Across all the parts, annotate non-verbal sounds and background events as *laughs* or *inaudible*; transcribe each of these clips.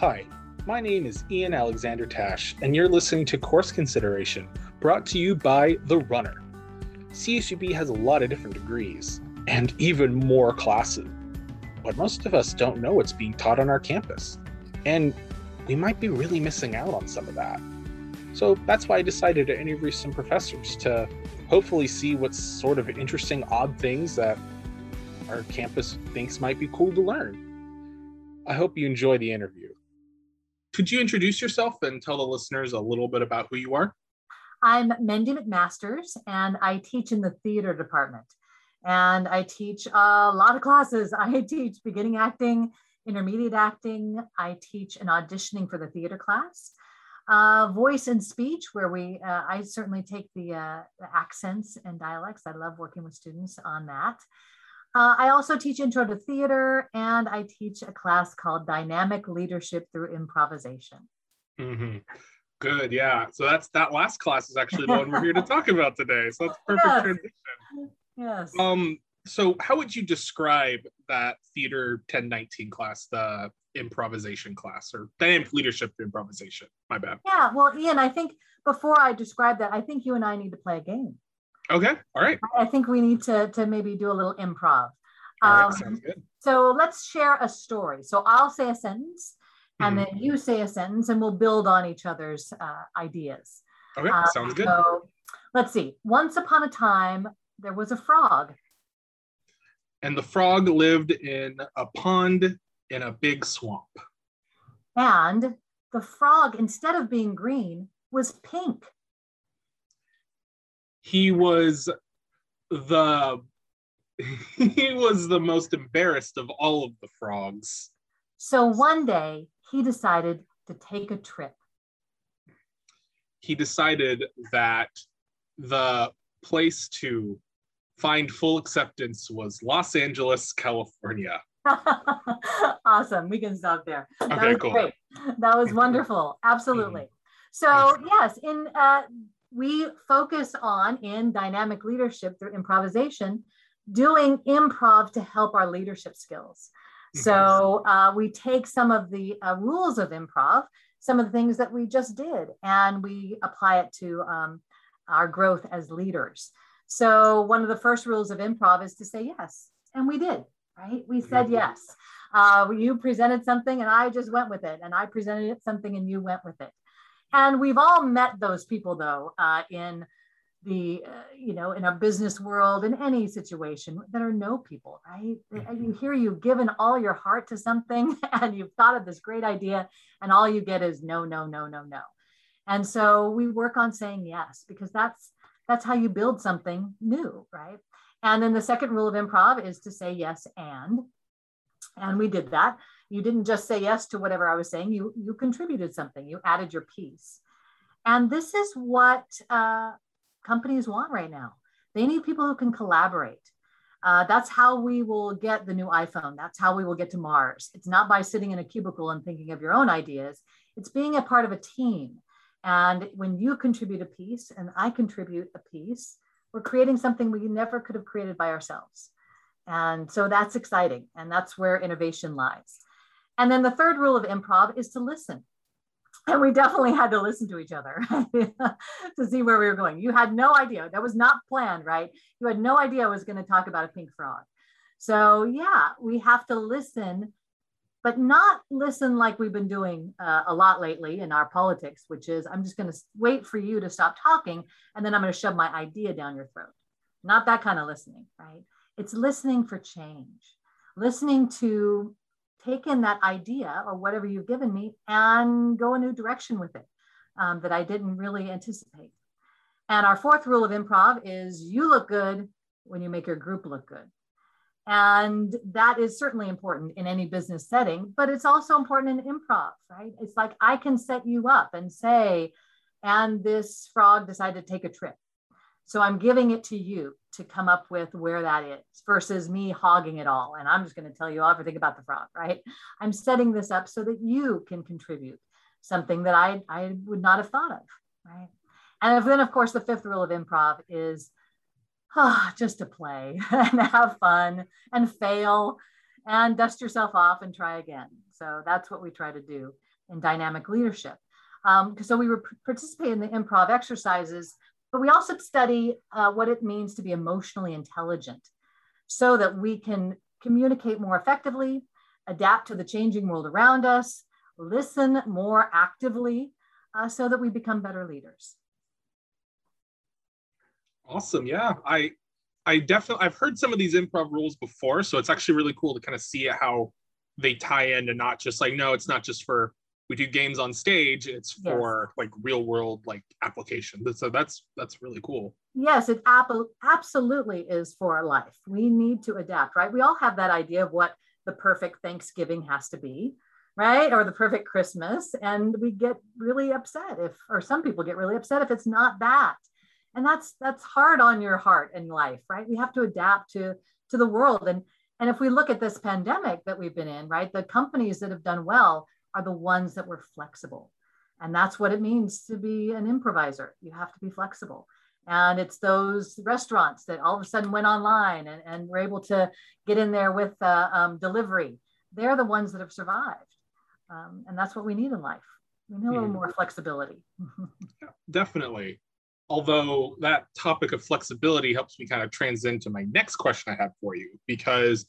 Hi, my name is Ian Alexander Tash, and you're listening to Course Consideration, brought to you by The Runner. CSUB has a lot of different degrees, and even more classes, but most of us don't know what's being taught on our campus, and we might be really missing out on some of that. So that's why I decided to interview some professors to hopefully see what sort of interesting, odd things that our campus thinks might be cool to learn. I hope you enjoy the interview. Could you introduce yourself and tell the listeners a little bit about who you are? I'm Mendy McMasters, and I teach in the theater department. And I teach a lot of classes. *laughs* I teach beginning acting, intermediate acting. I teach an auditioning for the theater class, uh, voice and speech, where we, uh, I certainly take the, uh, the accents and dialects. I love working with students on that. Uh, I also teach intro to theater and I teach a class called Dynamic Leadership Through Improvisation. Mm-hmm. Good, yeah. So that's that last class is actually the one we're here to *laughs* talk about today. So that's perfect yes. transition. Yes. Um, so how would you describe that theater 1019 class, the improvisation class or dynamic leadership through improvisation? My bad. Yeah, well, Ian, I think before I describe that, I think you and I need to play a game. Okay. All right. I think we need to, to maybe do a little improv. All right. Um, Sounds good. so let's share a story. So I'll say a sentence and Mhm. then you say a sentence and we'll build on each other's uh, ideas. Okay. Uh, Sounds good. So let's see. Once upon a time, there was a frog. And the frog lived in a pond in a big swamp. And the frog, instead of being green, was pink. He was the *laughs* he was the most embarrassed of all of the frogs. So one day he decided to take a trip. He decided that the place to find full acceptance was Los Angeles, California. *laughs* awesome. We can stop there. That Okay, was cool. great. That was *laughs* wonderful. Absolutely. So yes, in uh, we focus on in dynamic leadership through improvisation, doing improv to help our leadership skills. So uh, we take some of the uh, rules of improv, some of the things that we just did, and we apply it to um, our growth as leaders. So one of the first rules of improv is to say yes, and we did. Right? We said Mhm. yes. Uh, you presented something, and I just went with it, and I presented something, and you went with it. And we've all met those people, though, uh, in the uh, you know in a business world in any situation that are no people right? Mhm. you hear you've given all your heart to something *laughs* and you've thought of this great idea and all you get is no no no no no. And so we work on saying yes because that's that's how you build something new right? And then the second rule of improv is to say yes and and we did that you didn't just say yes to whatever i was saying you you contributed something you added your piece and this is what uh, companies want right now. They need people who can collaborate. Uh, that's how we will get the new iPhone. That's how we will get to Mars. It's not by sitting in a cubicle and thinking of your own ideas. It's being a part of a team. And when you contribute a piece and I contribute a piece, we're creating something we never could have created by ourselves. And so that's exciting. And that's where innovation lies. And then the third rule of improv is to listen and we definitely had to listen to each other *laughs* to see where we were going. You had no idea. That was not planned, right? You had no idea I was going to talk about a pink frog. So, yeah, we have to listen, but not listen like we've been doing uh, a lot lately in our politics, which is I'm just going to wait for you to stop talking and then I'm going to shove my idea down your throat. Not that kind of listening, right? It's listening for change, listening to take in that idea or whatever you've given me and go a new direction with it um, that I didn't really anticipate. And our fourth rule of improv is you look good when you make your group look good. And that is certainly important in any business setting, but it's also important in improv, right? It's like I can set you up and say, and this frog decided to take a trip. So I'm giving it to you to come up with where that is versus me hogging it all. And I'm just going to tell you everything about the frog, right? I'm setting this up so that you can contribute something that I, I would not have thought of, right? And then, of course, the fifth rule of improv is ah, just to play *laughs* and have fun and fail and dust yourself off and try again. So that's what we try to do in dynamic leadership. Um, so we participate in the improv exercises, but we also study uh, what it means to be emotionally intelligent so that we can communicate more effectively, adapt to the changing world around us, listen more actively, uh, so that we become better leaders. Awesome. Yeah. I I definitely I've heard some of these improv rules before, so it's actually really cool to kind of see how they tie in and not just like no, it's not just for we do games on stage, it's for yes. like real world like application. So that's that's really cool. Yes, it ap- absolutely is for life. We need to adapt, right? We all have that idea of what the perfect Thanksgiving has to be, right? Or the perfect Christmas. And we get really upset if, or some people get really upset if it's not that and that's that's hard on your heart in life right we have to adapt to to the world and and if we look at this pandemic that we've been in right the companies that have done well are the ones that were flexible. And that's what it means to be an improviser. You have to be flexible. And it's those restaurants that all of a sudden went online and, and were able to get in there with uh, um, delivery. They're the ones that have survived. Um, and that's what we need in life. We need a little mm. more flexibility. *laughs* Yeah, definitely. Although that topic of flexibility helps me kind of transcend to my next question I have for you because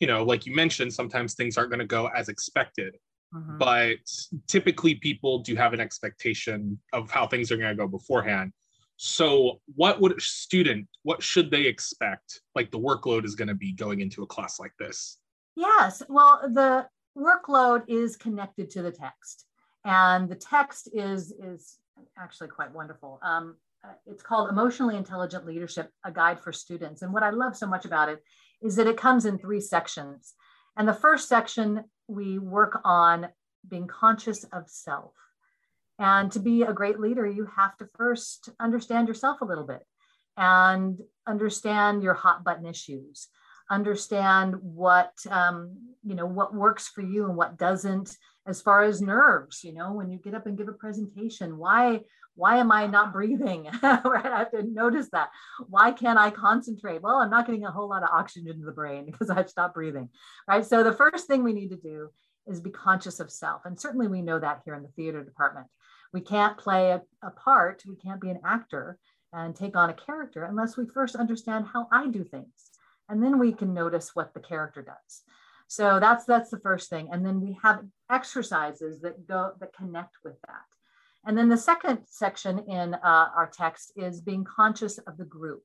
you know like you mentioned sometimes things aren't going to go as expected mm-hmm. but typically people do have an expectation of how things are going to go beforehand so what would a student what should they expect like the workload is going to be going into a class like this yes well the workload is connected to the text and the text is is actually quite wonderful um, uh, it's called Emotionally Intelligent Leadership, a guide for students. And what I love so much about it is that it comes in three sections. And the first section, we work on being conscious of self. And to be a great leader, you have to first understand yourself a little bit and understand your hot button issues understand what um, you know what works for you and what doesn't as far as nerves you know when you get up and give a presentation why why am i not breathing? *laughs* Right? I have to notice that. Why can't i concentrate? Well i'm not getting a whole lot of oxygen to the brain *laughs* because i've stopped breathing right? So the first thing we need to do is be conscious of self. And certainly we know that here in the theater department. We can't play a, a part. We can't be an actor and take on a character unless we first understand how i do things. And then we can notice what the character does so that's that's the first thing. And then we have exercises that go that connect with that. And then the second section in uh, our text is being conscious of the group.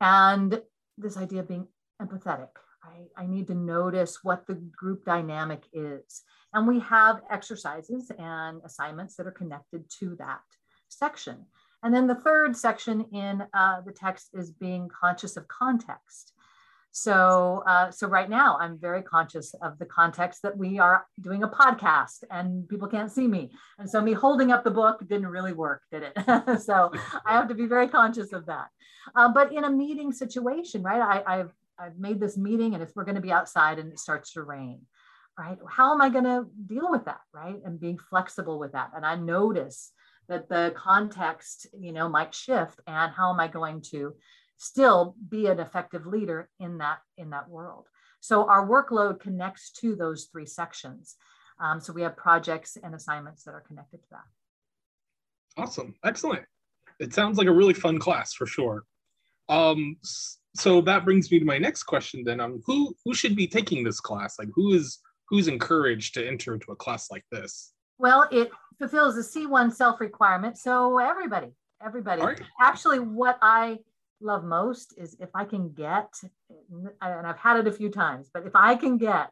And this idea of being empathetic right? I need to notice what the group dynamic is. And we have exercises and assignments that are connected to that section. And then the third section in uh, the text is being conscious of context. So, uh, so right now I'm very conscious of the context that we are doing a podcast and people can't see me. And so me holding up the book didn't really work, did it? *laughs* so I have to be very conscious of that. Uh, but in a meeting situation, right? I, have I've made this meeting and if we're going to be outside and it starts to rain, right? How am I going to deal with that, right? And being flexible with that. And I notice that the context, you know, might shift and how am I going to still be an effective leader in that in that world. So our workload connects to those three sections. Um, so we have projects and assignments that are connected to that. Awesome. Excellent. It sounds like a really fun class for sure. Um, so that brings me to my next question then. Um, who who should be taking this class? Like who is who's encouraged to enter into a class like this? Well it fulfills the c1 self requirement so everybody everybody. Right. actually what i love most is if I can get, and I've had it a few times, but if I can get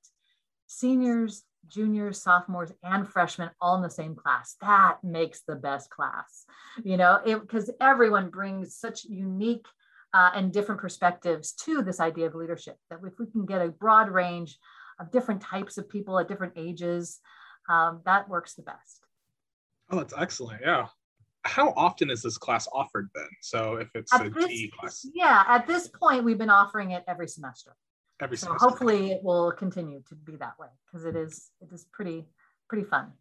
seniors, juniors, sophomores, and freshmen all in the same class, that makes the best class, you know, because everyone brings such unique uh, and different perspectives to this idea of leadership. That if we can get a broad range of different types of people at different ages, um, that works the best. Oh, that's excellent. Yeah how often is this class offered then? So if it's at a this, TE class. Yeah, at this point, we've been offering it every semester. Every so semester. hopefully it will continue to be that way because it is it is pretty pretty fun.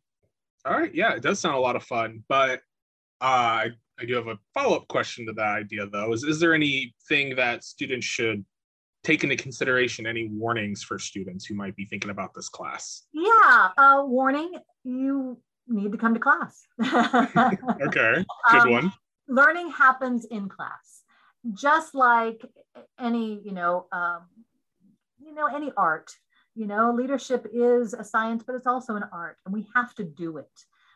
All right. Yeah, it does sound a lot of fun. But uh, I, I do have a follow-up question to that idea though. Is is there anything that students should take into consideration any warnings for students who might be thinking about this class? Yeah, uh, warning: you need to come to class. *laughs* okay, good um, one. Learning happens in class, just like any you know um, you know any art. You know, leadership is a science, but it's also an art, and we have to do it.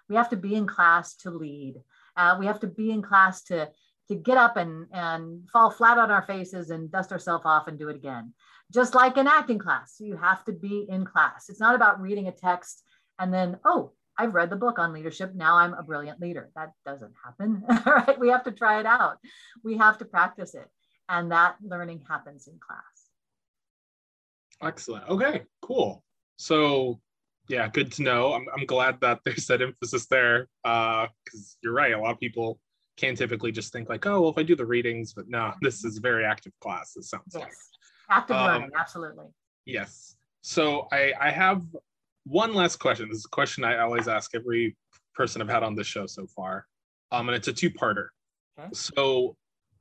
We have to be in class to lead. Uh, we have to be in class to to get up and, and fall flat on our faces and dust ourselves off and do it again. Just like in acting class, you have to be in class. It's not about reading a text and then, oh, I've read the book on leadership. Now I'm a brilliant leader. That doesn't happen. *laughs* right? We have to try it out. We have to practice it. And that learning happens in class. Excellent. Okay, cool. So yeah, good to know. I'm, I'm glad that there's that emphasis there. Uh, because you're right, a lot of people can typically just think like, oh, well, if I do the readings, but no, this is very active class. It sounds yes. like active um, learning, absolutely. Yes. So I I have one last question. This is a question I always ask every person I've had on the show so far, um, and it's a two-parter. Okay. So,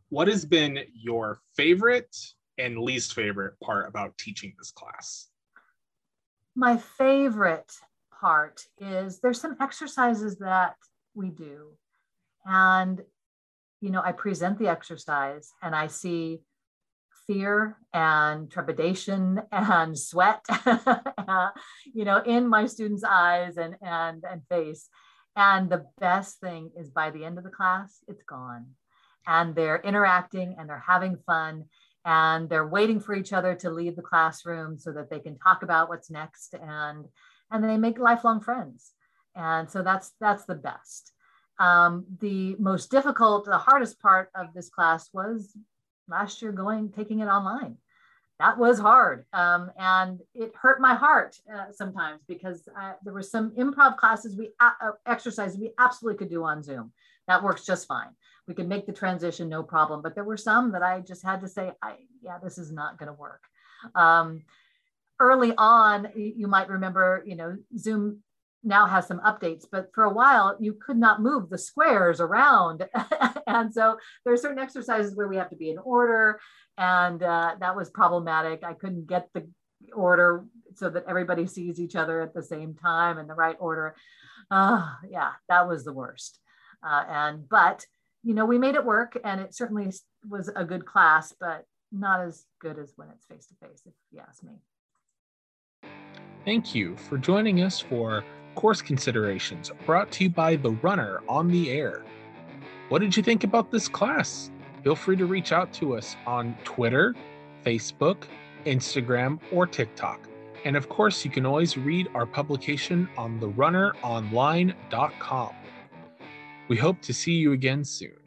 what has been your favorite and least favorite part about teaching this class? My favorite part is there's some exercises that we do and, you know, I present the exercise and I see fear and trepidation and sweat, *laughs* you know, in my students' eyes and, and, and face. And the best thing is by the end of the class, it's gone. And they're interacting and they're having fun and they're waiting for each other to leave the classroom so that they can talk about what's next and and they make lifelong friends and so that's that's the best um, the most difficult, the hardest part of this class was last year going, taking it online. That was hard. Um, and it hurt my heart uh, sometimes because uh, there were some improv classes we uh, exercises we absolutely could do on Zoom. That works just fine. We could make the transition no problem. But there were some that I just had to say, I, yeah, this is not going to work. Um, early on, you might remember, you know, Zoom now has some updates, but for a while you could not move the squares around. *laughs* and so there are certain exercises where we have to be in order. And uh, that was problematic. I couldn't get the order so that everybody sees each other at the same time in the right order. Uh, yeah, that was the worst. Uh, and, but, you know, we made it work and it certainly was a good class, but not as good as when it's face to face, if you ask me. Thank you for joining us for Course Considerations, brought to you by The Runner on the Air. What did you think about this class? Feel free to reach out to us on Twitter, Facebook, Instagram, or TikTok. And of course, you can always read our publication on therunneronline.com. We hope to see you again soon.